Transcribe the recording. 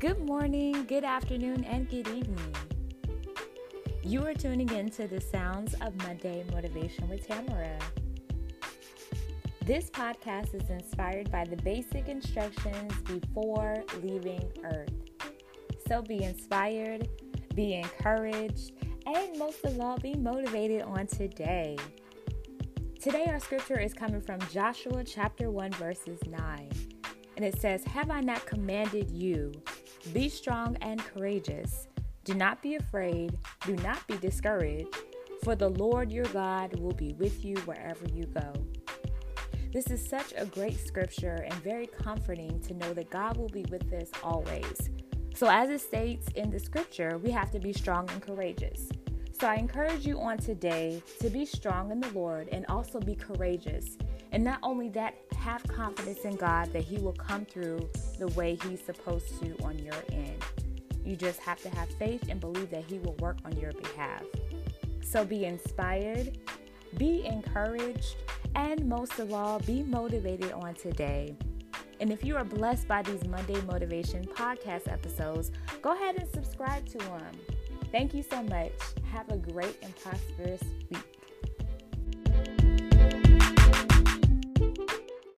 Good morning, good afternoon, and good evening. You are tuning in to the sounds of Monday Motivation with Tamara. This podcast is inspired by the basic instructions before leaving Earth. So be inspired, be encouraged, and most of all, be motivated on today. Today, our scripture is coming from Joshua chapter 1, verses 9. And it says, Have I not commanded you? Be strong and courageous. Do not be afraid. Do not be discouraged. For the Lord your God will be with you wherever you go. This is such a great scripture and very comforting to know that God will be with us always. So, as it states in the scripture, we have to be strong and courageous. So, I encourage you on today to be strong in the Lord and also be courageous. And not only that, have confidence in God that He will come through the way He's supposed to on your end. You just have to have faith and believe that He will work on your behalf. So be inspired, be encouraged, and most of all, be motivated on today. And if you are blessed by these Monday Motivation podcast episodes, go ahead and subscribe to them. Thank you so much. Have a great and prosperous week.